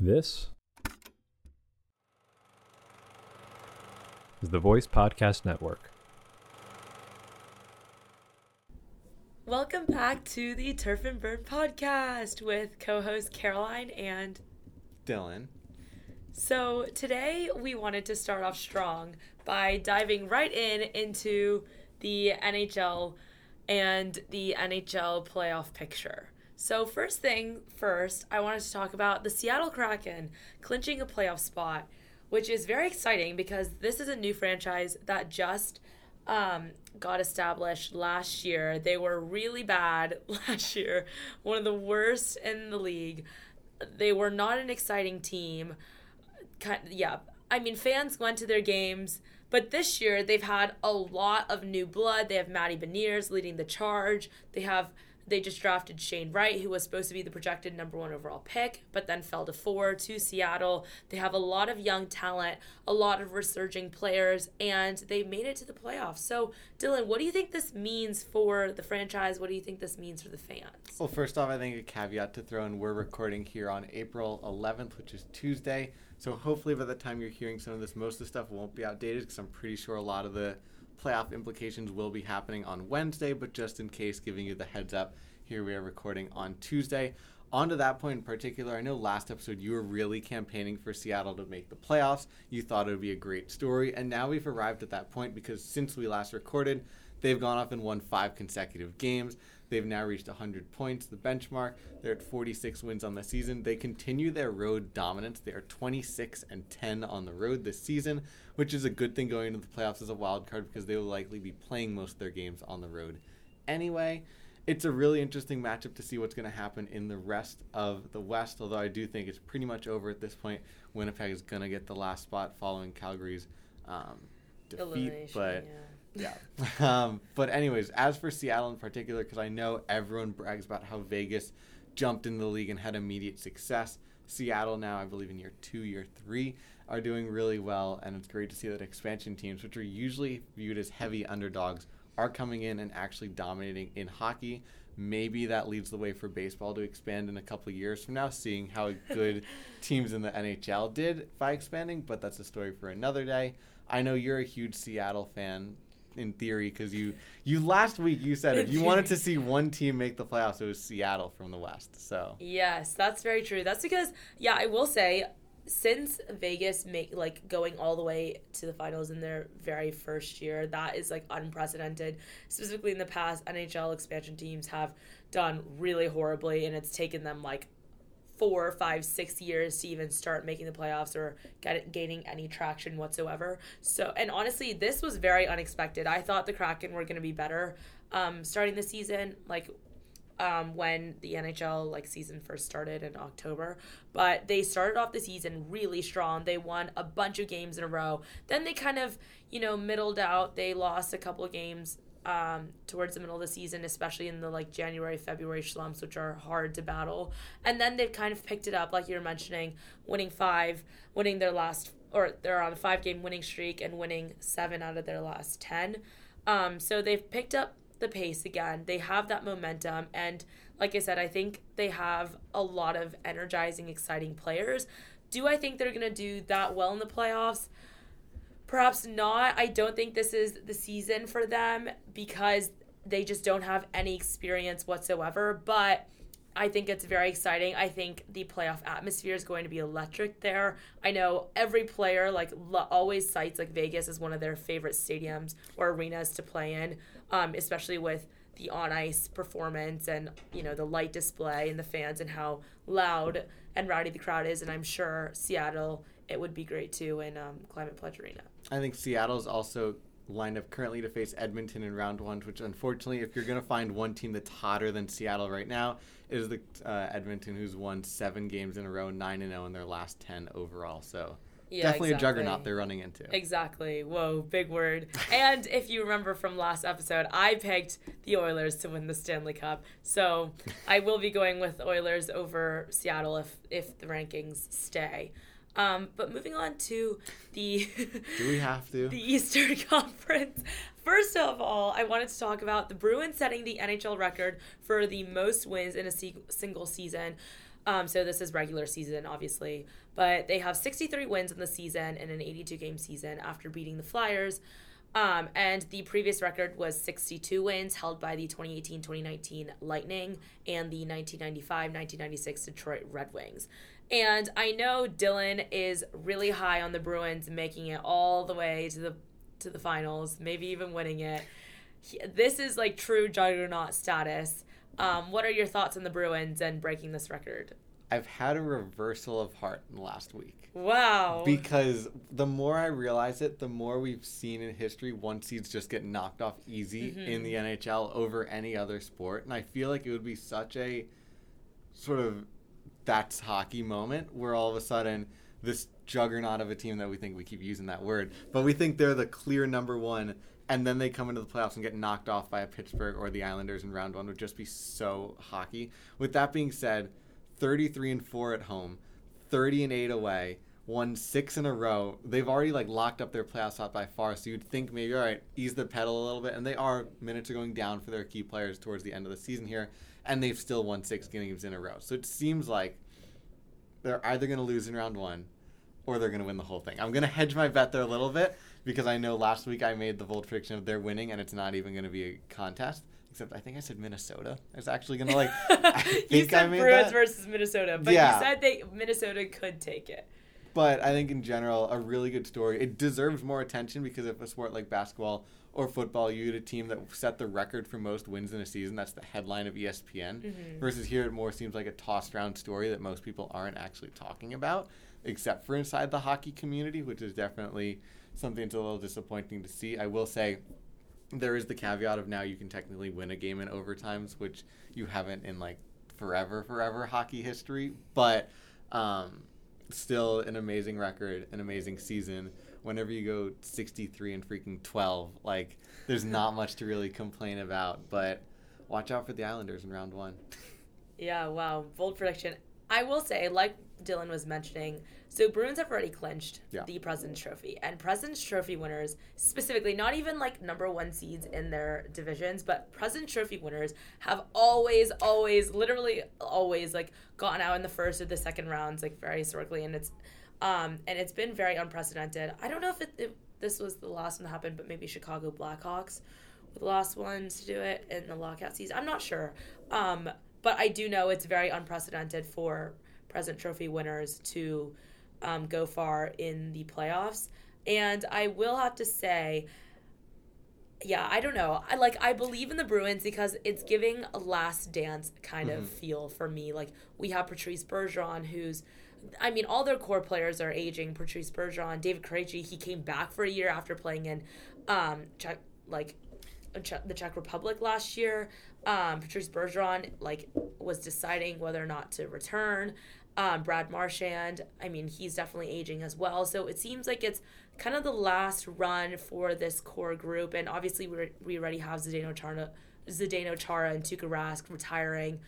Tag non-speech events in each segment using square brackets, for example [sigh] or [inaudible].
This is the Voice Podcast Network. Welcome back to the Turf and Burn podcast with co host Caroline and Dylan. So, today we wanted to start off strong by diving right in into the NHL and the NHL playoff picture. So, first thing first, I wanted to talk about the Seattle Kraken clinching a playoff spot, which is very exciting because this is a new franchise that just um, got established last year. They were really bad [laughs] last year, one of the worst in the league. They were not an exciting team. Yeah, I mean, fans went to their games, but this year they've had a lot of new blood. They have Matty Beniers leading the charge. They have they just drafted Shane Wright, who was supposed to be the projected number one overall pick, but then fell to four to Seattle. They have a lot of young talent, a lot of resurging players, and they made it to the playoffs. So, Dylan, what do you think this means for the franchise? What do you think this means for the fans? Well, first off, I think a caveat to throw in we're recording here on April 11th, which is Tuesday. So, hopefully, by the time you're hearing some of this, most of the stuff won't be outdated because I'm pretty sure a lot of the playoff implications will be happening on Wednesday, but just in case, giving you the heads up, here we are recording on Tuesday. On to that point in particular, I know last episode you were really campaigning for Seattle to make the playoffs. You thought it would be a great story, and now we've arrived at that point because since we last recorded, they've gone off and won five consecutive games. They've now reached 100 points, the benchmark. They're at 46 wins on the season. They continue their road dominance. They are 26 and 10 on the road this season, which is a good thing going into the playoffs as a wild card because they will likely be playing most of their games on the road anyway. It's a really interesting matchup to see what's going to happen in the rest of the West, although I do think it's pretty much over at this point. Winnipeg is going to get the last spot following Calgary's um, defeat, but yeah. yeah. [laughs] um, but anyways, as for Seattle in particular, because I know everyone brags about how Vegas jumped in the league and had immediate success. Seattle now, I believe in year two, year three, are doing really well, and it's great to see that expansion teams, which are usually viewed as heavy underdogs, are coming in and actually dominating in hockey. Maybe that leads the way for baseball to expand in a couple of years from now, seeing how [laughs] good teams in the NHL did by expanding, but that's a story for another day. I know you're a huge Seattle fan in theory because you you last week you said if you wanted to see one team make the playoffs it was Seattle from the West. So Yes, that's very true. That's because yeah, I will say since Vegas make like going all the way to the finals in their very first year, that is like unprecedented. Specifically in the past, NHL expansion teams have done really horribly, and it's taken them like four, five, six years to even start making the playoffs or get gaining any traction whatsoever. So, and honestly, this was very unexpected. I thought the Kraken were going to be better um, starting the season. Like um, when the NHL like season first started in October. But they started off the season really strong. They won a bunch of games in a row. Then they kind of you know middled out. They lost a couple of games um, towards the middle of the season, especially in the like January, February slumps, which are hard to battle. And then they've kind of picked it up, like you were mentioning, winning five, winning their last, or they're on a five game winning streak and winning seven out of their last 10. Um, so they've picked up the pace again. They have that momentum. And like I said, I think they have a lot of energizing, exciting players. Do I think they're going to do that well in the playoffs? Perhaps not. I don't think this is the season for them because they just don't have any experience whatsoever. But I think it's very exciting. I think the playoff atmosphere is going to be electric there. I know every player like lo- always cites like Vegas as one of their favorite stadiums or arenas to play in, um, especially with the on ice performance and you know the light display and the fans and how loud and rowdy the crowd is. And I'm sure Seattle it would be great too in um, Climate Pledge Arena. I think Seattle's also lined up currently to face Edmonton in round one, which unfortunately, if you're going to find one team that's hotter than Seattle right now, is the uh, Edmonton, who's won seven games in a row, nine and zero in their last ten overall. So. Yeah, Definitely exactly. a juggernaut they're running into. Exactly. Whoa, big word. and if you remember from last episode, I picked the Oilers to win the Stanley Cup. So I will be going with Oilers over Seattle if if the rankings stay. Um, but moving on to the [laughs] Do we have to? [laughs] the Eastern [laughs] Conference. First of all, I wanted to talk about the Bruins setting the NHL record for the most wins in a se- single season. Um, so this is regular season, obviously, but they have 63 wins in the season in an 82 game season after beating the Flyers. Um, and the previous record was 62 wins, held by the 2018 2019 Lightning and the 1995 1996 Detroit Red Wings. And I know Dylan is really high on the Bruins, making it all the way to the to the finals, maybe even winning it. He, this is like true juggernaut status. Um, what are your thoughts on the Bruins and breaking this record? I've had a reversal of heart in the last week. Wow. Because the more I realize it, the more we've seen in history one seeds just get knocked off easy Mm-hmm. in the NHL over any other sport. And I feel like it would be such a sort of that's hockey moment where all of a sudden this juggernaut of a team that we think we keep using that word, but we think they're the clear number one, and then they come into the playoffs and get knocked off by a Pittsburgh or the Islanders in round one would just be so hockey. With that being said, 33 and 4 at home, 30 and 8 away, won six in a row. They've already like locked up their playoff spot by far, so you'd think maybe all right, ease the pedal a little bit, and they are minutes are going down for their key players towards the end of the season here, and they've still won six games in a row. So it seems like they're either going to lose in round one or they're going to win the whole thing. I'm going to hedge my bet there a little bit because I know last week I made the bold prediction of they're winning and it's not even going to be a contest. Except I think I said Minnesota. I was actually going [laughs] to like. I you think I said Bruins that. versus Minnesota, but Yeah. you said they Minnesota could take it. But I think in general, a really good story. It deserves more attention because if a sport like basketball or football, you had a team that set the record for most wins in a season, that's the headline of ESPN. Mhm. Versus here, it more seems like a tossed around story that most people aren't actually talking about, except for inside the hockey community, which is definitely something that's a little disappointing to see. I will say, there is the caveat of now you can technically win a game in overtimes, which you haven't in like forever, forever hockey history. But um, still an amazing record, an amazing season. Whenever you go 63 and freaking 12, like there's [laughs] not much to really complain about. But watch out for the Islanders in round one. [laughs] Yeah, wow. Bold prediction. I will say, like Dylan was mentioning, so Bruins have already clinched Yeah. the President's Trophy. And President's Trophy winners, specifically, not even like number one seeds in their divisions, but President's Trophy winners have always, always, literally always like gotten out in the first or the second rounds, like very historically. And it's um and it's been very unprecedented. I don't know if, it, if this was the last one that happened, but maybe Chicago Blackhawks were the last ones to do it in the lockout season. I'm not sure. Um, but I do know it's very unprecedented for President Trophy winners to um, go far in the playoffs. And I will have to say, yeah, I don't know. I like I believe in the Bruins because it's giving a last dance kind of feel for me. Like we have Patrice Bergeron, who's I mean, all their core players are aging. Patrice Bergeron, David Krejci, he came back for a year after playing in um Czech, like Czech, the Czech Republic last year. Um, Patrice Bergeron like was deciding whether or not to return. Um, Brad Marchand, I mean, he's definitely aging as well. So it seems like it's kind of the last run for this core group, and obviously we we already have Zdeno Chara, Zdeno Chara and Tuukka Rask retiring.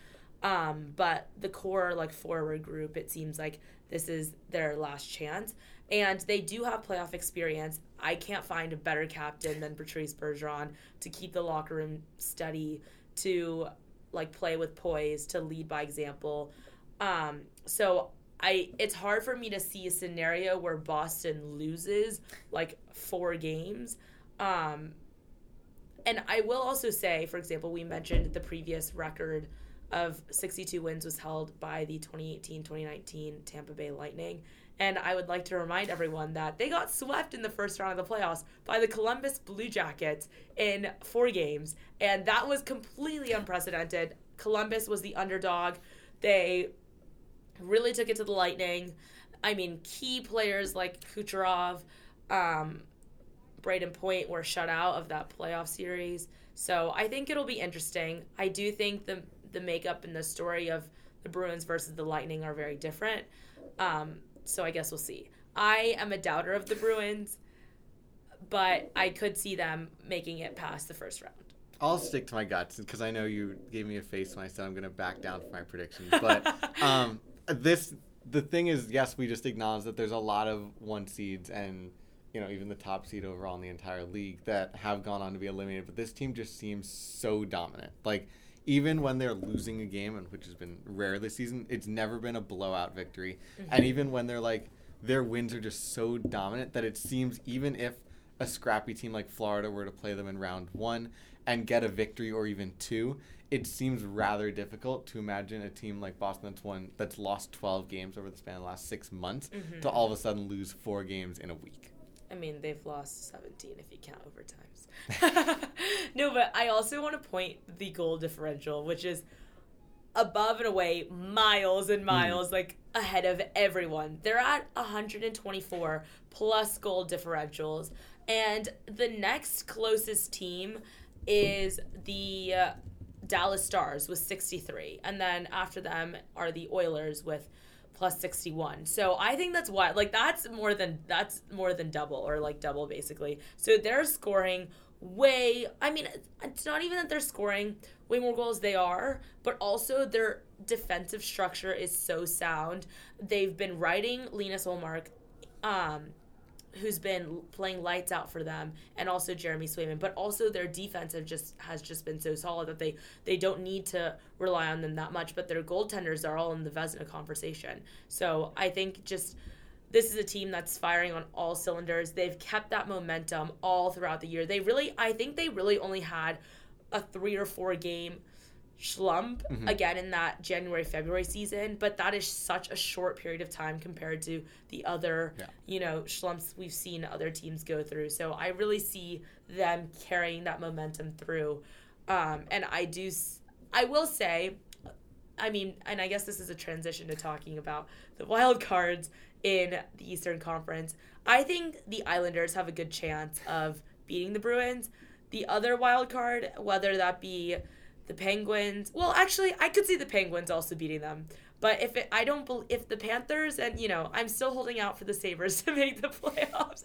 Um, but the core like forward group, it seems like this is their last chance, and they do have playoff experience. I can't find a better captain than Patrice Bergeron to keep the locker room steady, to like play with poise, to lead by example. Um, so I it's hard for me to see a scenario where Boston loses like four games. Um, and I will also say, for example, we mentioned the previous record of 62 wins was held by the 2018-2019 Tampa Bay Lightning. And I would like to remind everyone that they got swept in the first round of the playoffs by the Columbus Blue Jackets in four games. And that was completely unprecedented. Columbus was the underdog. They really took it to the Lightning. I mean, key players like Kucherov, um, Brayden Point were shut out of that playoff series. So I think it'll be interesting. I do think the the makeup and the story of the Bruins versus the Lightning are very different. Um, so I guess we'll see. I am a doubter of the Bruins, but I could see them making it past the first round. I'll stick to my guts because I know you gave me a face when I said I'm going to back down from my predictions. But [laughs] um, this, the thing is, yes, we just acknowledge that there's a lot of one seeds and you know even the top seed overall in the entire league that have gone on to be eliminated. But this team just seems so dominant. Like even when they're losing a game, and which has been rare this season, it's never been a blowout victory. And mm-hmm. even when they're like their wins are just so dominant that it seems even if a scrappy team like Florida were to play them in round one and get a victory or even two, it seems rather difficult to imagine a team like Boston that's won that's lost 12 games over the span of the last six months to mm-hmm. all of a sudden lose four games in a week. I mean, they've lost 17 if you count overtimes. [laughs] no, but I also want to point the goal differential, which is above and away miles and mm. miles like ahead of everyone. They're at 124 plus goal differentials and the next closest team is the uh, Dallas Stars with 63 and then after them are the Oilers with plus 61. So I think that's what like that's more than that's more than double or like double basically. So they're scoring way I mean it's not even that they're scoring way more goals they are, but also their defensive structure is so sound. They've been writing Linus Ullmark um who's been playing lights out for them and also Jeremy Swayman. But also their defensive just has just been so solid that they they don't need to rely on them that much but their goaltenders are all in the Vezina conversation. So I think just this is a team that's firing on all cylinders. They've kept that momentum all throughout the year. They really I think they really only had a three or four game slump again in that January February season, but that is such a short period of time compared to the other, Yeah. you know, slumps we've seen other teams go through. So I really see them carrying that momentum through. Um, and I do, I will say, I mean, and I guess this is a transition to talking about the wild cards in the Eastern Conference. I think the Islanders have a good chance of beating the Bruins. The other wild card, whether that be the Penguins, well, actually, I could see the Penguins also beating them. But if it, I don't, bel if the Panthers and you know, I'm still holding out for the Sabres [laughs] to make the playoffs.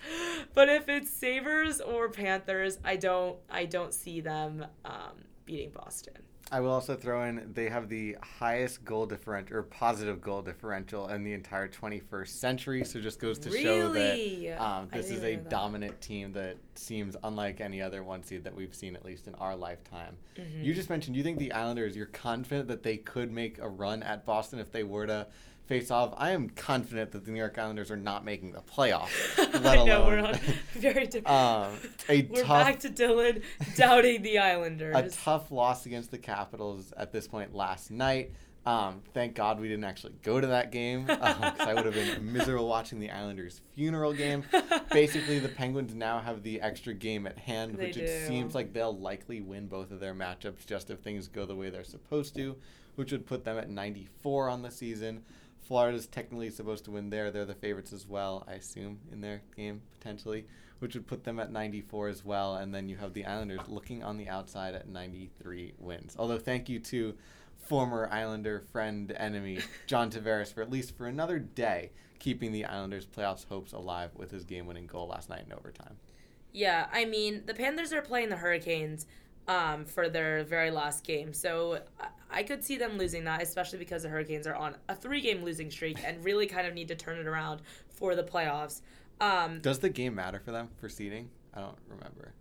But if it's Sabres or Panthers, I don't, I don't see them um, beating Boston. I will also throw in they have the highest goal differential or positive goal differential in the entire 21st century. So just goes to show that um, this is a know that. dominant team that seems unlike any other one seed that we've seen at least in our lifetime. Mm-hmm. You just mentioned you think the Islanders. You're confident that they could make a run at Boston if they were to face off. I am confident that the New York Islanders are not making the playoffs. [laughs] Let I know we're on very different. [laughs] um, we're tough back to Dylan doubting the Islanders. a tough loss against the Capitals at this point last night. Um, thank God we didn't actually go to that game because I would have been [laughs] miserable watching the Islanders' funeral game. Basically, the Penguins now have the extra game at hand, They which it seems like they'll likely win both of their matchups just if things go the way they're supposed to, which would put them at 94 on the season. Florida's technically supposed to win there. They're the favorites as well, I assume, in their game potentially, which would put them at 94 as well. And then you have the Islanders looking on the outside at 93 wins. Although, thank you to former Islander friend enemy [laughs] John Tavares for at least for another day keeping the Islanders' playoffs hopes alive with his game-winning goal last night in overtime. Yeah, I mean, the Panthers are playing the Hurricanes um, for their very last game. So I- could see them losing that, especially because the Hurricanes are on a three game losing streak and really kind of need to turn it around for the playoffs. Um, Does the game matter for them for seeding? I don't remember.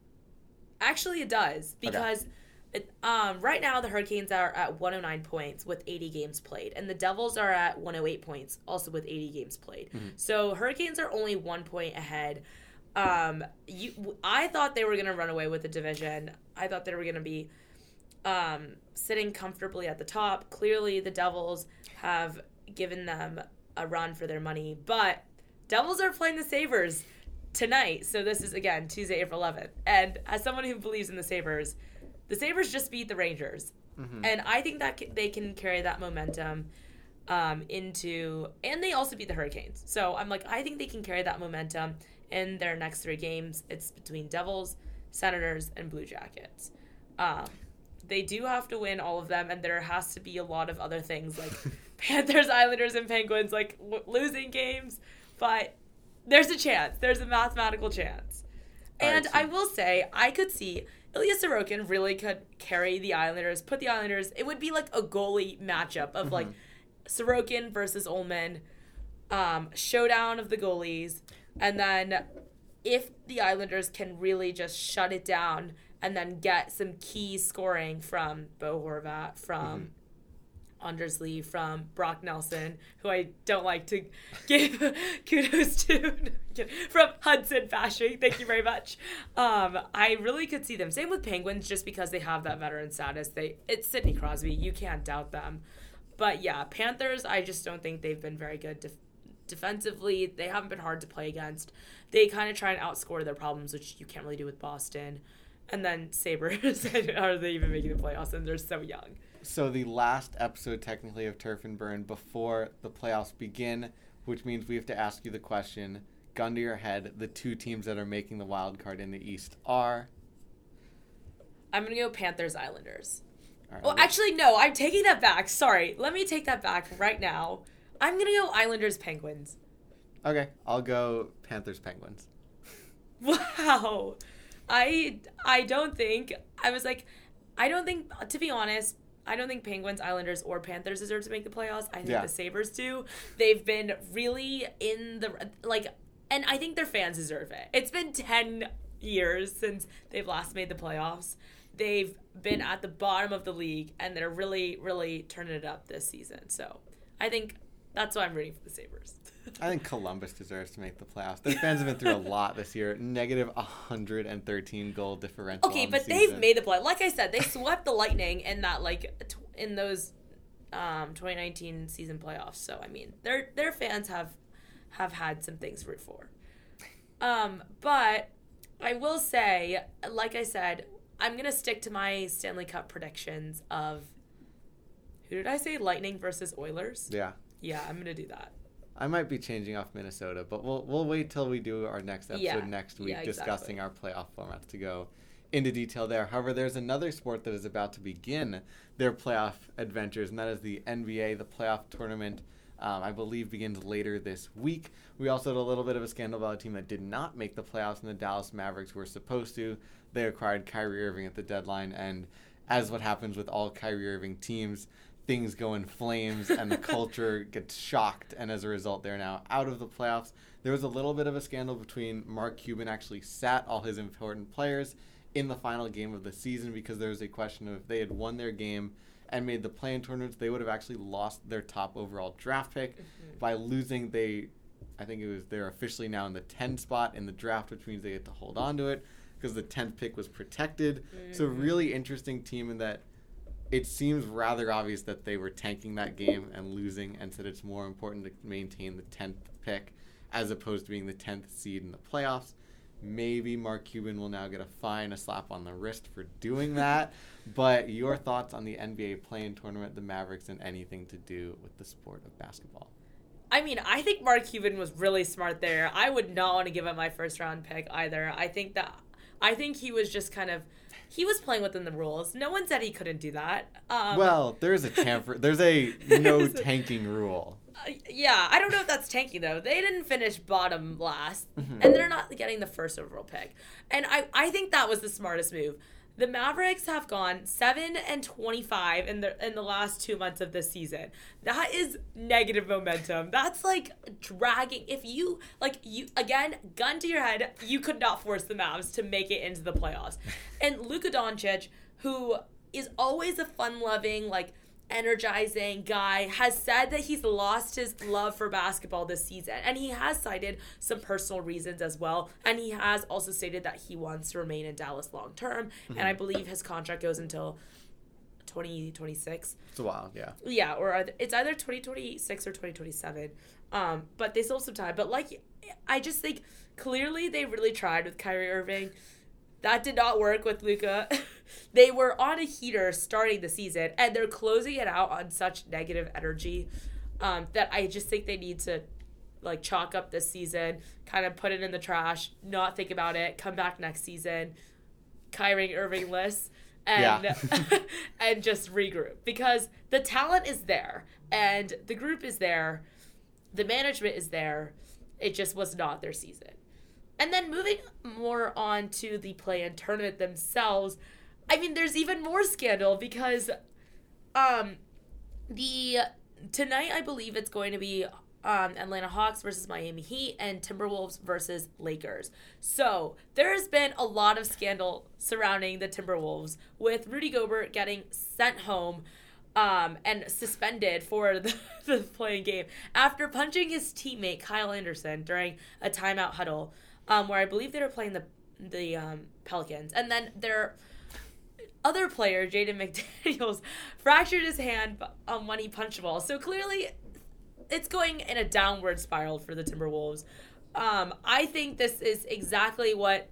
Actually, it does because it, um, right now the Hurricanes are at 109 points with 80 games played, and the Devils are at 108 points also with 80 games played. So Hurricanes are only one point ahead. Um, you, I thought they were gonna run away with the division. I thought they were gonna be um, sitting comfortably at the top. Clearly, the Devils have given them a run for their money, but Devils are playing the Sabres tonight. So this is again Tuesday, April 11th. And as someone who believes in the Sabres, the Sabres just beat the Rangers, and I think that they can carry that momentum um, into, and they also beat the Hurricanes. So I'm like, I think they can carry that momentum in their next three games. It's between Devils, Senators, and Blue Jackets. Um, they do have to win all of them, and there has to be a lot of other things like [laughs] Panthers, Islanders, and Penguins, like w- losing games. But there's a chance. There's a mathematical chance. All right, And so- I will say, I could see Ilya Sorokin really could carry the Islanders, put the Islanders. It would be like a goalie matchup of like Sorokin versus Ullmark, um, showdown of the goalies, and then if the Islanders can really just shut it down and then get some key scoring from Bo Horvat, from Anders Lee, from Brock Nelson, who I don't like to [laughs] give [laughs] kudos to, [laughs] from Hudson Fasching. Thank you very much. Um, I really could see them. Same with Penguins, just because they have that veteran status. They it's Sidney Crosby. You can't doubt them. But yeah, Panthers. I just don't think they've been very good def- defensively. They haven't been hard to play against. They kind of try and outscore their problems, which you can't really do with Boston. And then Sabres, [laughs] are they even making the playoffs? And they're so young. So the last episode, technically, of Turf and Burn before the playoffs begin, which means we have to ask you the question. Gun to your head, the two teams that are making the wild card in the East are. I'm gonna go Panthers Islanders. Right, Well, let's- actually, no. I'm taking that back. Sorry. Let me take that back right now. I'm gonna go Islanders Penguins. okay, I'll go Panthers Penguins. [laughs] Wow. I I don't think I was like I don't think to be honest I don't think Penguins, Islanders, or Panthers deserve to make the playoffs. I think Yeah. the Sabres do. They've been really in the like and I think their fans deserve it. It's been 10 years since they've last made the playoffs. They've been at the bottom of the league and they're really really turning it up this season. So, I think that's why I'm rooting for the Sabres. [laughs] I think Columbus deserves to make the playoffs. Their fans have been through a [laughs] lot this year. Negative 113 goal differential. Okay, on the but they've made the play. Like I said, they swept the Lightning in that like tw- in those um 2019 season playoffs. So I mean, their their fans have have had some things to root for. Um, but I will say, like I said, I'm gonna stick to my Stanley Cup predictions of who did I say? Lightning versus Oilers. Yeah. Yeah, I'm gonna do that. I might be changing off Minnesota, but we'll we'll wait till we do our next episode Yeah. next week Yeah, discussing our playoff formats to go into detail there. However, there's another sport that is about to begin their playoff adventures, and that is the NBA. The playoff tournament, um, I believe, begins later this week. We also had a little bit of a scandal about a team that did not make the playoffs, and the Dallas Mavericks were supposed to. They acquired Kyrie Irving at the deadline, and as what happens with all Kyrie Irving teams, things go in flames and the culture [laughs] gets shocked and as a result they're now out of the playoffs. There was a little bit of a scandal between mark cuban actually sat all his important players in the final game of the season because there was a question of if they had won their game and made the play-in tournaments they would have actually lost their top overall draft pick mm-hmm. by losing. They i think it was they're officially now in the 10 spot in the draft which means they get to hold on to it because the 10th pick was protected. So mm-hmm. really interesting team in that it seems rather obvious that they were tanking that game and losing, and said it's more important to maintain the 10th pick as opposed to being the 10th seed in the playoffs. Maybe Mark Cuban will now get a fine, a slap on the wrist for doing [laughs] that. but your thoughts on the NBA play-in tournament, the Mavericks, and anything to do with the sport of basketball? I mean, I think Mark Cuban was really smart there. I would not want to give him my first round pick either. I think that I think he was just kind of he was playing within the rules. No one said he couldn't do that. Um, well, there's a tamper. There's a [laughs] no tanking rule. uh, yeah, I don't know if that's tanky though. They didn't finish bottom last, Mhm. and they're not getting the first overall pick. And I, I think that was the smartest move. The Mavericks have gone seven and twenty-five in the in the last two months of this season. That is negative momentum. That's like dragging. If you like you again, gun to your head, you could not force the Mavs to make it into the playoffs. [laughs] And Luka Doncic, who is always a fun-loving like energizing guy has said that he's lost his love for basketball this season. And he has cited some personal reasons as well. And he has also stated that he wants to remain in Dallas long term. And I believe his contract goes until 2026 It's a while, yeah. yeah or either- it's either 2026 or 2027 um but they still have some time. But like I just think clearly they really tried with Kyrie Irving that did not work with Luka. [laughs] they were on a heater starting the season, and they're closing it out on such negative energy um, that I just think they need to like chalk up this season, kind of put it in the trash, not think about it, come back next season, Kyrie Irving list, and Yeah. [laughs] and just regroup because the talent is there and the group is there, the management is there. It just was not their season. And then moving more on to the play-in tournament themselves, I mean, there's even more scandal because, um, the tonight I believe it's going to be um, Atlanta Hawks versus Miami Heat, and Timberwolves versus Lakers. So there has been a lot of scandal surrounding the Timberwolves, with Rudy Gobert getting sent home um, and suspended for the, [laughs] the playing game after punching his teammate Kyle Anderson during a timeout huddle, um, where I believe they were playing the the um, Pelicans, and then their other player, Jaden [laughs] McDaniels, fractured his hand um, when he punched the ball. So clearly, it's going in a downward spiral for the Timberwolves. Um, I think this is exactly what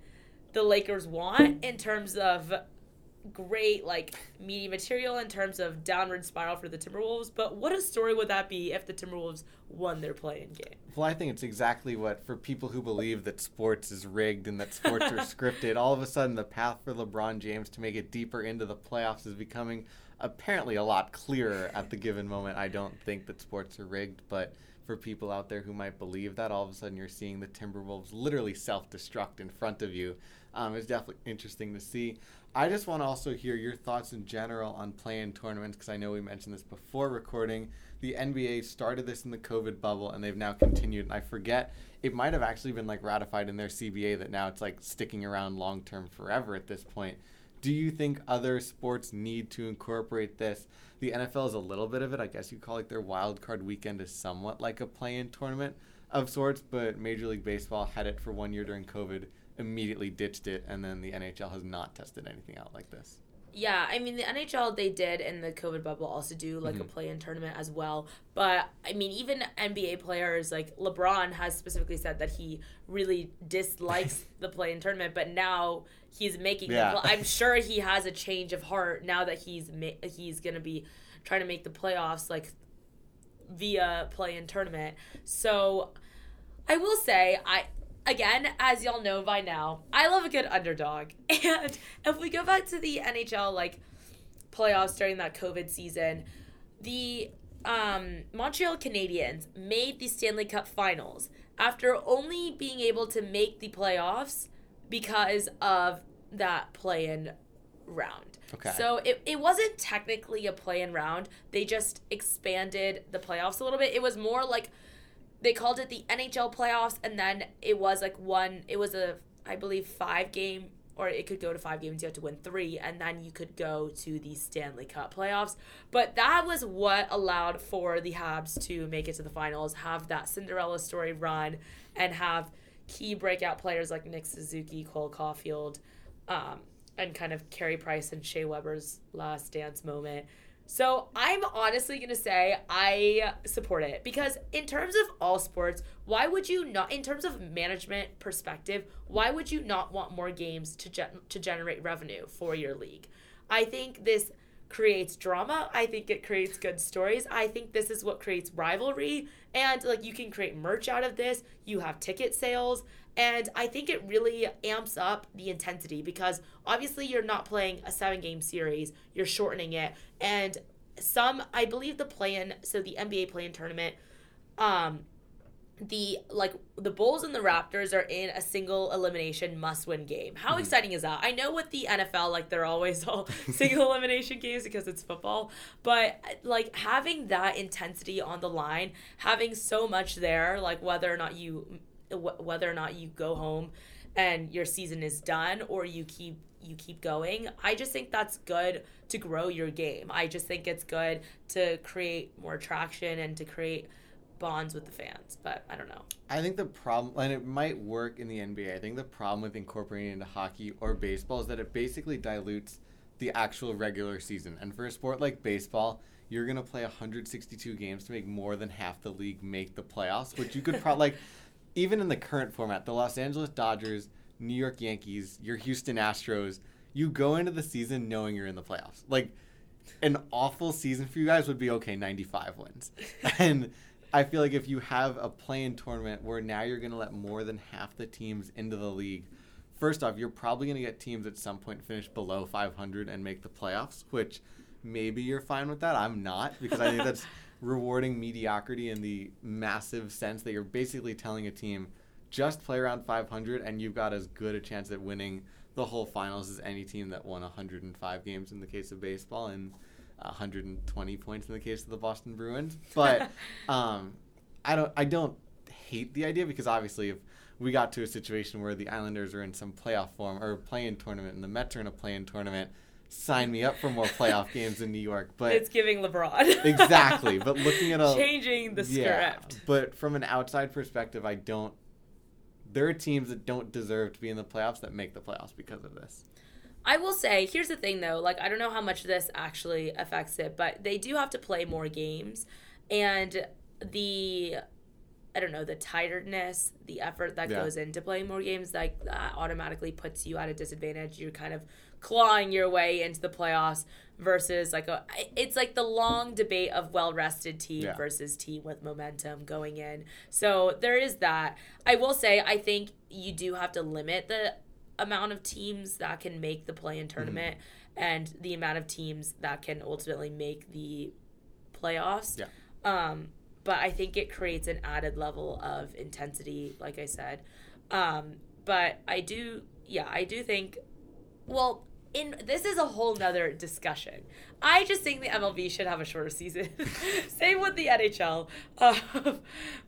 the Lakers want in terms of great like media material in terms of downward spiral for the Timberwolves. But what a story would that be if the Timberwolves won their playing game? Well, I think it's exactly what for people who believe that sports is rigged and that sports are [laughs] scripted. All of a sudden, the path for LeBron James to make it deeper into the playoffs is becoming apparently a lot clearer at the given moment. I don't think that sports are rigged, but for people out there who might believe that, all of a sudden you're seeing the Timberwolves literally self destruct in front of you. Um, it's definitely interesting to see. I just want to also hear your thoughts in general on play-in tournaments because I know we mentioned this before recording. The NBA started this in the COVID bubble and they've now continued. And I forget it might have actually been like ratified in their CBA that now it's like sticking around long term forever at this point. Do you think other sports need to incorporate this? The NFL is a little bit of it. I guess you call it their wild card weekend is somewhat like a play-in tournament of sorts, but Major League Baseball had it for one year during COVID immediately ditched it, and then the NHL has not tested anything out like this. Yeah, I mean the NHL they did in the COVID bubble also do like mm-hmm. a play-in tournament as well. But I mean even NBA players like LeBron has specifically said that he really dislikes [laughs] the play-in tournament, but now he's making yeah. the, I'm [laughs] sure he has a change of heart now that he's ma- he's going to be trying to make the playoffs like via play-in tournament. So I will say I again, as y'all know by now, I love a good underdog. [laughs] And if we go back to the NHL like playoffs during that COVID season, the um, Montreal Canadiens made the Stanley Cup Finals after only being able to make the playoffs because of that play-in round. Okay. So it, it wasn't technically a play-in round. They just expanded the playoffs a little bit. It was more like they called it the NHL playoffs, and then it was like one. It was a I believe five game, or it could go to five games. You have to win three, and then you could go to the Stanley Cup playoffs. But that was what allowed for the Habs to make it to the finals, have that Cinderella story run, and have key breakout players like Nick Suzuki, Cole Caufield, um, and kind of Carey Price and Shea Weber's last dance moment. So I'm honestly gonna say I support it because in terms of all sports, why would you not? In terms of management perspective, why would you not want more games to ge- to generate revenue for your league? I think this creates drama. I think it creates good stories. I think this is what creates rivalry. And like you can create merch out of this. You have ticket sales. And I think it really amps up the intensity because obviously you're not playing a seven game series, you're shortening it. And some, I believe the play in, so the NBA play in tournament, um, the like the Bulls and the Raptors are in a single elimination must win game. How mm-hmm. exciting is that? I know with the NFL like they're always all [laughs] [laughs] single elimination games because it's football, but like having that intensity on the line, having so much there like whether or not you whether or not you go home and your season is done or you keep you keep going. I just think that's good to grow your game. I just think it's good to create more traction and to create bonds with the fans. But I don't know. I think the problem, and it might work in the NBA. I think the problem with incorporating into hockey or baseball is that it basically dilutes the actual regular season. And for a sport like baseball, you're gonna play 162 games to make more than half the league make the playoffs, which you could probably [laughs] like even in the current format, the Los Angeles Dodgers, New York Yankees, your Houston Astros, you go into the season knowing you're in the playoffs. Like an awful season for you guys would be okay, 95 wins. [laughs] and I feel like if you have a play-in tournament where now you're going to let more than half the teams into the league, first off, you're probably going to get teams at some point finish below 500 and make the playoffs, which maybe you're fine with that. I'm not because I think that's [laughs] rewarding mediocrity in the massive sense that you're basically telling a team just play around 500 and you've got as good a chance at winning the whole finals as any team that won 105 games in the case of baseball and 120 points in the case of the Boston Bruins. But [laughs] um, I don't I don't hate the idea because obviously if we got to a situation where the Islanders are in some playoff form or play-in tournament and the Mets are in a play-in tournament, sign me up for more playoff games in New York. But it's giving LeBron. [laughs] exactly. But looking at a changing the yeah, script. but from an outside perspective, I don't. There are teams that don't deserve to be in the playoffs that make the playoffs because of this. I will say, here's the thing though, like I don't know how much this actually affects it, but they do have to play more games and the I don't know, the tiredness, the effort that Yeah. goes into playing more games, like that automatically puts you at a disadvantage. You're kind of clawing your way into the playoffs versus like a it's like the long debate of well rested team Yeah. versus team with momentum going in. So there is that. I will say I think you do have to limit the amount of teams that can make the play in tournament and the amount of teams that can ultimately make the playoffs. Yeah. Um, but I think it creates an added level of intensity, like I said. Um, but I do, yeah, I do think, well, in this is a whole nother discussion. I just think the MLB should have a shorter season. [laughs] Same with the NHL. Um,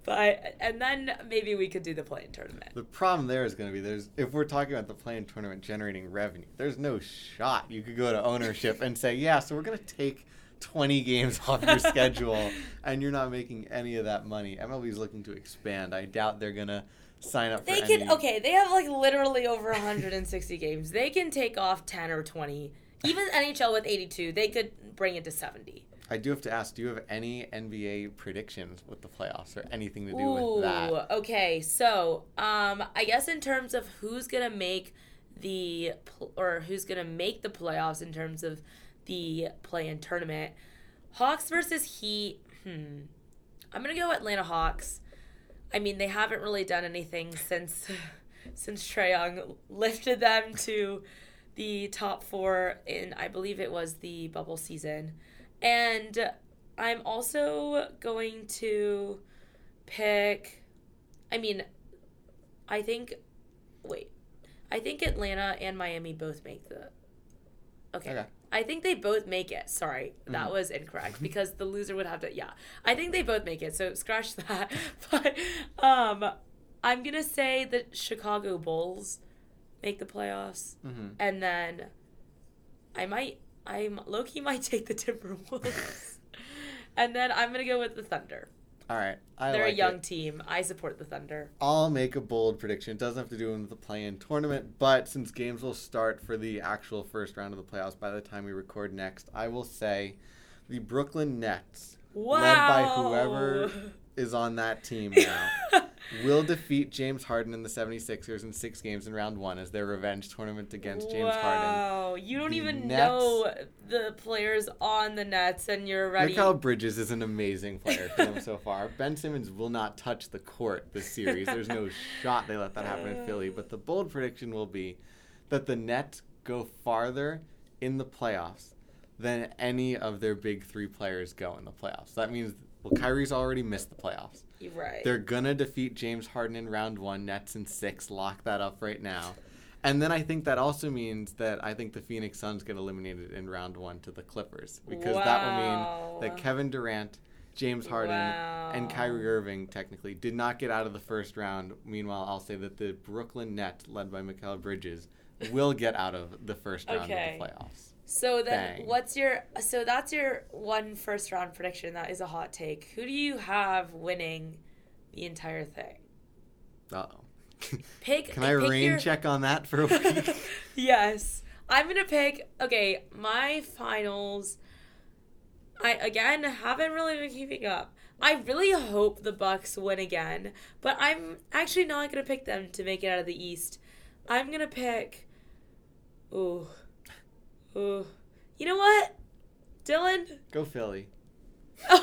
but and then maybe we could do the play-in tournament. The problem there is going to be there's if we're talking about the playing tournament generating revenue, there's no shot you could go to ownership and say, yeah, so we're going to take 20 games off your [laughs] schedule and you're not making any of that money. MLB is looking to expand. I doubt they're going to sign up They for can any. okay. They have like literally over 160 games. They can take off 10 or 20. Even NHL with 82, they could bring it to 70. I do have to ask, do you have any NBA predictions with the playoffs or anything to do Ooh, with that? okay. So, um, I guess in terms of who's gonna make the pl- or who's gonna make the playoffs in terms of the play-in tournament, Hawks versus Heat. Hmm. I'm gonna go Atlanta Hawks. I mean, they haven't really done anything since [laughs] since Trae Young lifted them to the top four in I believe it was the bubble season. And I'm also going to pick I mean I think wait. I think Atlanta and Miami both make the Okay. Okay. I think they both make it. Sorry, that Mhm. was incorrect because the loser would have to yeah. I think they both make it. So scratch [laughs] that. But um I'm going to say the Chicago Bulls make the playoffs hmm and then I might I'm Loki might [laughs] take the Timberwolves. [laughs] and then I'm gonna go with the Thunder. All right. I They're like a young it. team. I support the Thunder. I'll make a bold prediction. It doesn't have to do with the play-in tournament, but since games will start for the actual first round of the playoffs by the time we record next, I will say the Brooklyn Nets, Wow. led by whoever is on that team [laughs] now, will defeat James Harden and the 76ers in six games in round one as their revenge tournament against James Harden. Wow, you don't The even Nets- know the players on the Nets, and you're ready. Mikal Bridges is an amazing player for them so far. [laughs] Ben Simmons will not touch the court this series. There's no shot they let that happen in Philly. But the bold prediction will be that the Nets go farther in the playoffs than any of their big three players go in the playoffs. That means, well, Kyrie's already missed the playoffs. Right. They're gonna defeat James Harden in round one. Nets in six. Lock that up right now. And then I think that also means that I think the Phoenix Suns get eliminated in round one to the Clippers because that will mean that Kevin Durant, James Harden, and Kyrie Irving technically did not get out of the first round. Meanwhile, I'll say that the Brooklyn Nets, led by Mikal Bridges, will get out of the first round Okay. of the playoffs. So then, Bang. what's your? So that's your one first round prediction. That is a hot take. Who do you have winning the entire thing? Uh oh. [laughs] Pick. Can I pick rain your- check on that for a [laughs] week? yes, I'm gonna pick. Okay, my finals. I again haven't really been keeping up. I really hope the Bucks win again, but I'm actually not gonna pick them to make it out of the East. I'm gonna pick. Ooh, ooh. You know what, Dylan? Go Philly. [laughs] that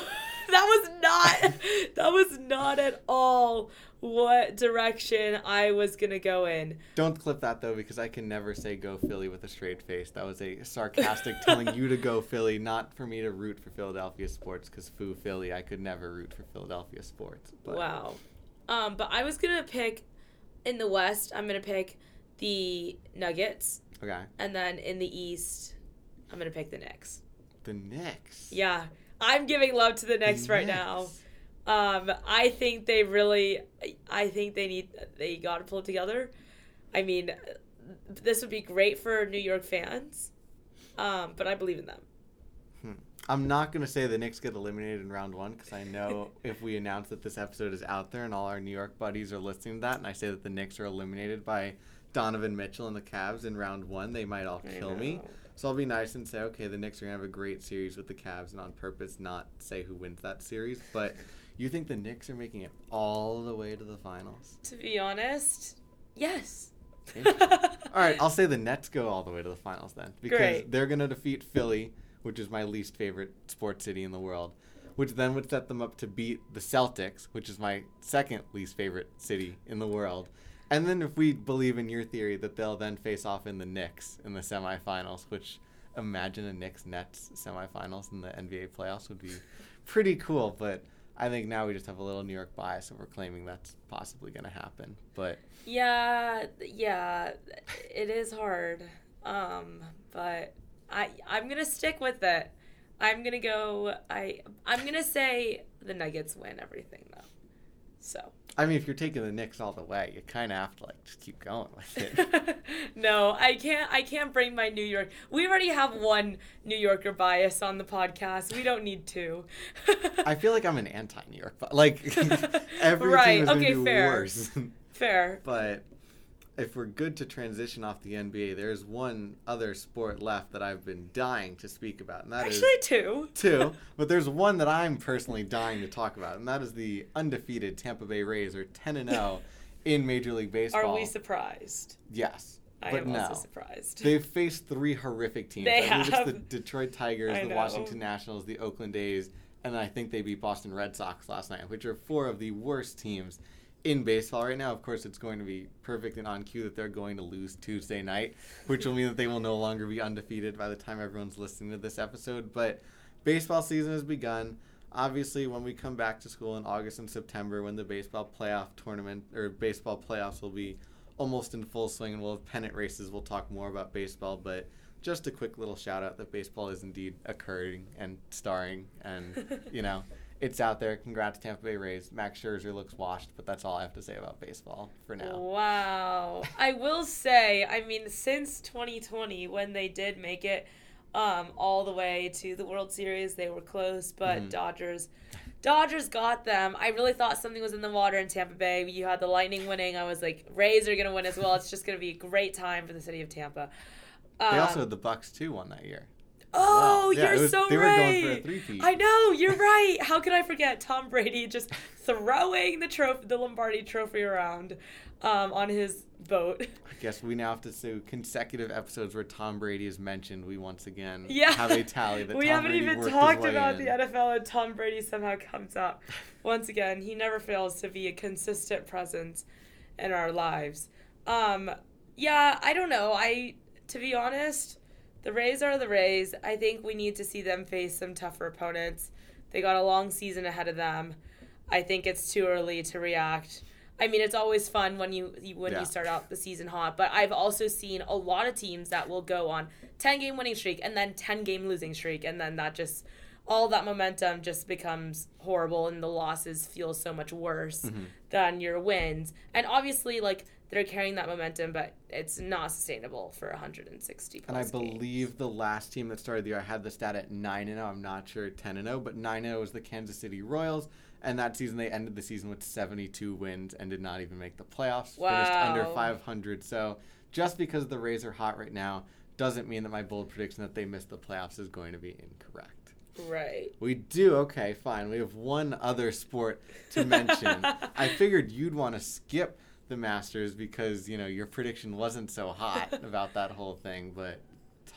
was not. [laughs] That was not at all what direction I was gonna go in. Don't clip that though, because I can never say "Go Philly" with a straight face. That was a sarcastic telling you to go Philly, not for me to root for Philadelphia sports. Because foo Philly, I could never root for Philadelphia sports. But Wow. Um, but I was gonna pick in the West. I'm gonna pick the Nuggets, Okay, and then in the East, I'm gonna pick the Knicks. the Knicks. Yeah, I'm giving love to the The Knicks right now. Um, I think they really, I think they need, they got to pull it together. I mean, this would be great for New York fans, um, but I believe in them. I'm not going to say the Knicks get eliminated in round one because I know [laughs] if we announce that this episode is out there and all our New York buddies are listening to that, and I say that the Knicks are eliminated by Donovan Mitchell and the Cavs in round one, they might all kill me. So I'll be nice and say, okay, the Knicks are going to have a great series with the Cavs and on purpose not say who wins that series. But [laughs] you think the Knicks are making it all the way to the finals? To be honest, yes. [laughs] All right, I'll say the Nets go all the way to the finals then because Great. they're going to defeat Philly, which is my least favorite sports city in the world, which then would set them up to beat the Celtics, which is my second least favorite city in the world. And then if we believe in your theory that they'll then face off in the Knicks in the semifinals, which imagine a Knicks Nets semifinals in the NBA playoffs would be pretty cool, but I think now we just have a little New York bias and we're claiming that's possibly going to happen. But Yeah, yeah, it is hard. Um, but I I'm gonna stick with it. I'm gonna go. I I'm gonna say the Nuggets win everything. So I mean, if you're taking the Knicks all the way, you kind of have to like just keep going with it. [laughs] no, I can't. I can't bring my New York. We already have one New Yorker bias on the podcast. We don't need two. [laughs] I feel like I'm an anti-New York, like [laughs] every Right, team is gonna okay, do fair. worse. Fair. but if we're good to transition off the NBA, there's one other sport left that I've been dying to speak about, and that is Actually, two. two. [laughs] But there's one that I'm personally dying to talk about, and that is the undefeated Tampa Bay Rays, or 10 and 0 [laughs] in Major League Baseball. Are we surprised? yes, I but am no. also surprised. They've faced three horrific teams. They I believe it's the. Detroit Tigers, I the know. Washington Nationals, the Oakland A's, and I think they beat Boston Red Sox last night, which are four of the worst teams in baseball right now. Of course, it's going to be perfect and on cue that they're going to lose Tuesday night, which will mean that they will no longer be undefeated by the time everyone's listening to this episode. But baseball season has begun. Obviously, when we come back to school in August and September, when the baseball playoff tournament or baseball playoffs will be almost in full swing and we'll have pennant races, we'll talk more about baseball. But just a quick little shout out that baseball is indeed occurring and starring, and you know, [laughs] it's out there. Congrats, Tampa Bay Rays. Max Scherzer looks washed, but that's all I have to say about baseball for now. Wow. I will say, I mean, since 2020, when they did make it um, all the way to the World Series, they were close, but Mhm. Dodgers. Dodgers got them. I really thought something was in the water in Tampa Bay. You had the Lightning winning. I was like, Rays are gonna win as well. It's just gonna be a great time for the city of Tampa. They Um, also had the Bucs too won that year. Oh, Wow. Yeah, you're was- so right. going for a. I know, you're right. How could I forget Tom Brady just throwing the trophy, the Lombardi Trophy around um, on his boat? I guess we now have to do consecutive episodes where Tom Brady is mentioned. We once again Yeah, have a tally that [laughs] we Tom haven't Brady even talked about in. the NFL, and Tom Brady somehow comes up. Once again, he never fails to be a consistent presence in our lives. Um, yeah, I don't know. I, to be honest, the Rays are the Rays. I think we need to see them face some tougher opponents. They got a long season ahead of them. I think it's too early to react. I mean, it's always fun when you when Yeah. you start out the season hot, but I've also seen a lot of teams that will go on 10 game winning streak and then 10 game losing streak and then that just all that momentum just becomes horrible and the losses feel so much worse Mm-hmm. than your wins. And obviously like they're carrying that momentum, but it's not sustainable for 160 plus And I games. believe the last team that started the year I had the stat at 9 and 0. I'm not sure 10 and 0, but 9 and 0 was the Kansas City Royals. And that season, they ended the season with 72 wins and did not even make the playoffs. Wow. Finished under 500. So just because the Rays are hot right now doesn't mean that my bold prediction that they missed the playoffs is going to be incorrect. Right. We do. Okay, fine. We have one other sport to mention. [laughs] I figured you'd want to skip the Masters because, you know, your prediction wasn't so hot [laughs] about that whole thing, but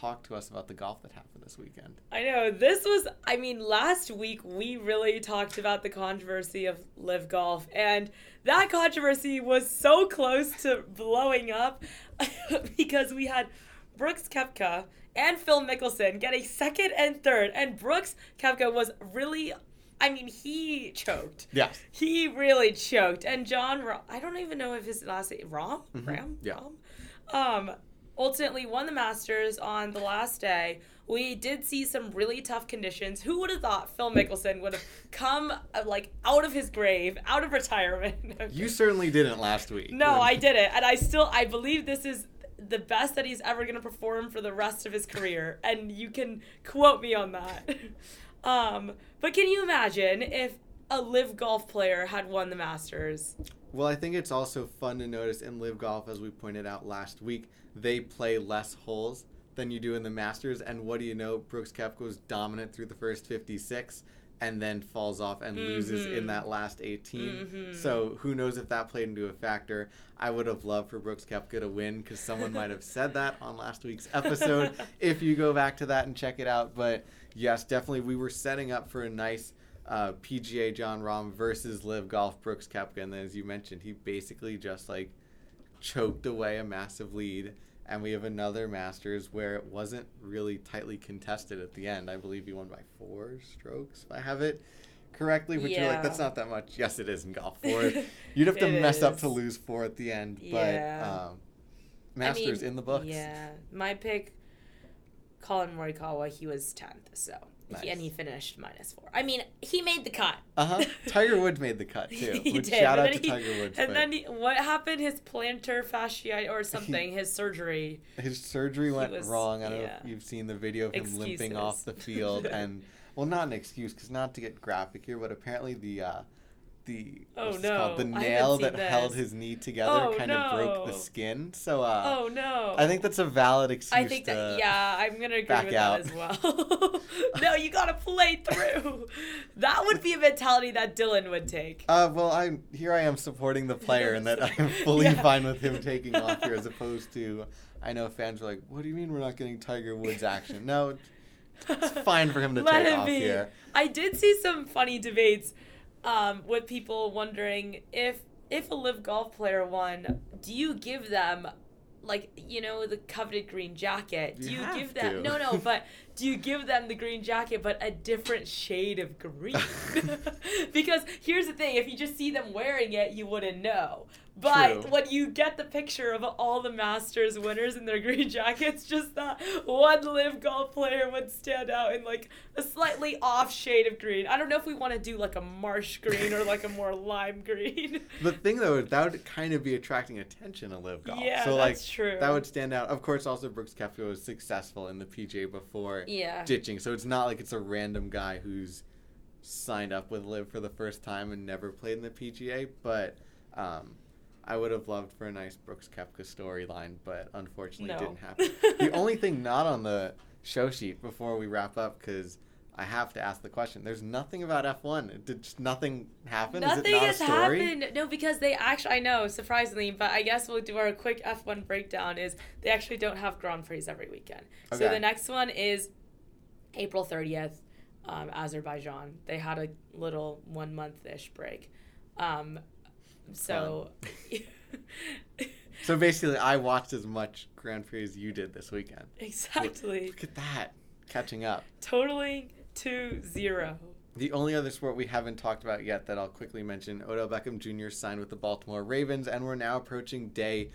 talk to us about the golf that happened this weekend. I know. This was, I mean, last week we really talked about the controversy of live golf, and that controversy was so close to blowing up [laughs] because we had Brooks Koepka and Phil Mickelson getting second and third, and Brooks Koepka was really. I mean, he choked. Yes. He really choked. And Jon, I don't even know if his last name, Rahm? Mhm. Rahm? Yeah. Rahm? Um, ultimately won the Masters on the last day. We did see some really tough conditions. Who would have thought Phil Mickelson would have come uh, like out of his grave, out of retirement? [laughs] You certainly didn't last week. No, I didn't. And I still I believe this is the best that he's ever going to perform for the rest of his career and you can quote me on that. [laughs] um, but can you imagine if a live golf player had won the Masters? Well, I think it's also fun to notice in live golf as we pointed out last week, they play less holes than you do in the Masters. And what do you know? Brooks Koepka was dominant through the first 56 and then falls off and loses in Mhm. that last 18. Mhm. So who knows if that played into a factor. I would have loved for Brooks Koepka to win because someone might have said that on last week's episode [laughs] if you go back to that and check it out. But yes, definitely we were setting up for a nice uh, PGA Jon Rahm versus Live Golf Brooks Koepka. And then as you mentioned, he basically just like choked away a massive lead. And we have another Masters where it wasn't really tightly contested at the end. I believe he won by four strokes, if I have it correctly. Which you're like, that's not that much. Yes, it is in golf. [laughs] Four. You'd have to mess up to lose four at the end. Yeah. But um, I Masters mean, in the books. Yeah. My pick Collin Morikawa, he was 10th, so he, and he finished minus 4. I mean, he made the cut. Uh huh. Tiger Woods made the cut [laughs] too. He did, shout out to he- Tiger Woods. And but then he, what happened? His plantar fasciitis or [laughs] something, his surgery. his surgery went was- wrong. I don't know if you've seen the video of him limping off the field [laughs] and well, not an excuse because not to get graphic here, but apparently the uh, the Oh, this called? the no, nail that held his knee together Oh, kind of broke the skin. So uh, oh no! I think that's a valid excuse. I think that yeah, I'm gonna agree back with out. that as well. [laughs] no, you gotta play through. that would be a mentality that Dylan would take. Uh, well, I'm here. I am supporting the player, and that [laughs] I am fully Yeah. fine with him taking off here, as opposed to, I know fans are like, "What do you mean we're not getting Tiger Woods action?" No, it's fine for him to [laughs] Let take off be. here. I did see some funny debates um, with people wondering if if a live golf player won, do you give them like you know the coveted green jacket? Do You you, give them to. no no, [laughs] but do you give them the green jacket but a different shade of green? [laughs] [laughs] because here's the thing: if you just see them wearing it, you wouldn't know. But True. when you get the picture of all the Masters winners in their green [laughs] jackets, just that one live golf player would stand out in like a slightly off shade of green. I don't know if we want to do like a marsh green or like a more [laughs] lime green. The thing though that would kind of be attracting attention to live golf. Yeah, so like that's true. that would stand out. Of course, also Brooks Koepka was successful in the PGA before Yeah. ditching, so it's not like it's a random guy who's signed up with Live for the first time and never played in the PGA. But um, I would have loved for a nice Brooks Koepka storyline, but unfortunately, it No. didn't happen. the only thing [laughs] not on the show sheet before we wrap up because. I have to ask the question. There's nothing about F1. Did just nothing happen? Nothing Is it not has happened. No, because they actually, I know, surprisingly, but I guess we'll do our quick F1 breakdown. Is they actually don't have Grand Prix every weekend. Okay. So the next one is April 30th, um, Azerbaijan. They had a little one month ish break. Um, so. [laughs] So basically, I watched as much Grand Prix as you did this weekend. exactly. Look at that, catching up. Totaling to zero. The only other sport we haven't talked about yet that I'll quickly mention: Odell Beckham Jr. signed with the Baltimore Ravens, and we're now approaching day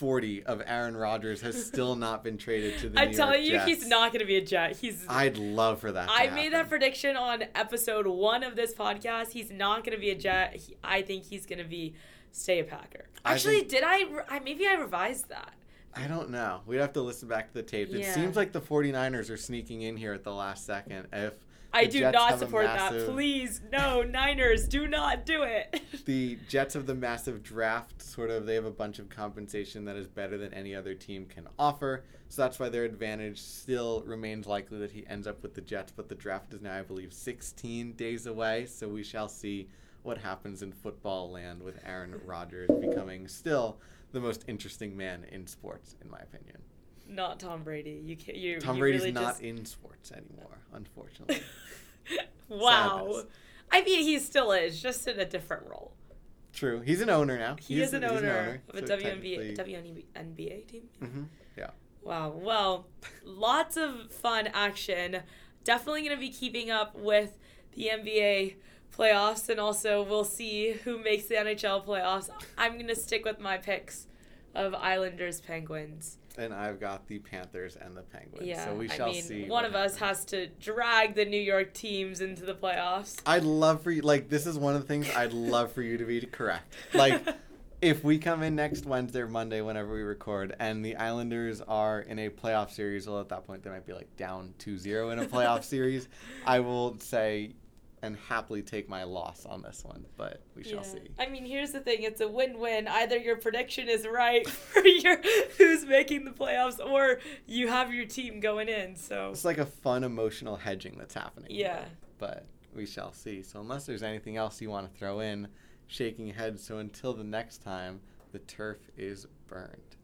40 of Aaron Rodgers has still not been traded to the I'm New telling York you, Jets. he's not going to be a Jet. He's. I'd love for that. I made that prediction on episode one of this podcast. He's not going to be a Jet. He, I think he's going to be stay a Packer. I Actually, think- did I, I? Maybe I revised that. I don't know. We'd have to listen back to the tape. It seems like the 49ers are sneaking in here at the last second. If I do Jets not support massive- that. Please, no, Niners, do not do it. [laughs] the Jets of the massive draft sort of they have a bunch of compensation that is better than any other team can offer. So that's why their advantage still remains likely that he ends up with the Jets, but the draft is now I believe 16 days away, so we shall see what happens in football land with Aaron Rodgers becoming still the most interesting man in sports in my opinion. Not Tom Brady. You can't. You. Tom you Brady's really not just- in sports anymore, unfortunately. [laughs] wow. Sadness. I mean, he still is, just in a different role. True. He's an owner now. He He's- is an he's owner, of a so WNBA, technically- WNBA team. Mhm, Yeah. Wow. Well, lots of fun action. Definitely going to be keeping up with the NBA playoffs, and also we'll see who makes the NHL playoffs. I'm going to stick with my picks of Islanders Penguins. And I've got the Panthers and the Penguins. Yeah, so we shall I mean, see. one of us has to drag the New York teams into the playoffs. I'd love for you. Like this is one of the things I'd love for you to be correct. Like. [laughs] if we come in next Wednesday or Monday, whenever we record, and the Islanders are in a playoff series, well, at that point they might be like down 2-0 in a playoff [laughs] series. I will say and happily take my loss on this one, but we shall Yeah. see. I mean, here's the thing: it's a win-win. Either your prediction is right [laughs] for your who's making the playoffs, or you have your team going in. So It's like a fun emotional hedging that's happening. yeah, But we shall see. So unless there's anything else you want to throw in, shaking your head. So until the next time, the turf is burned.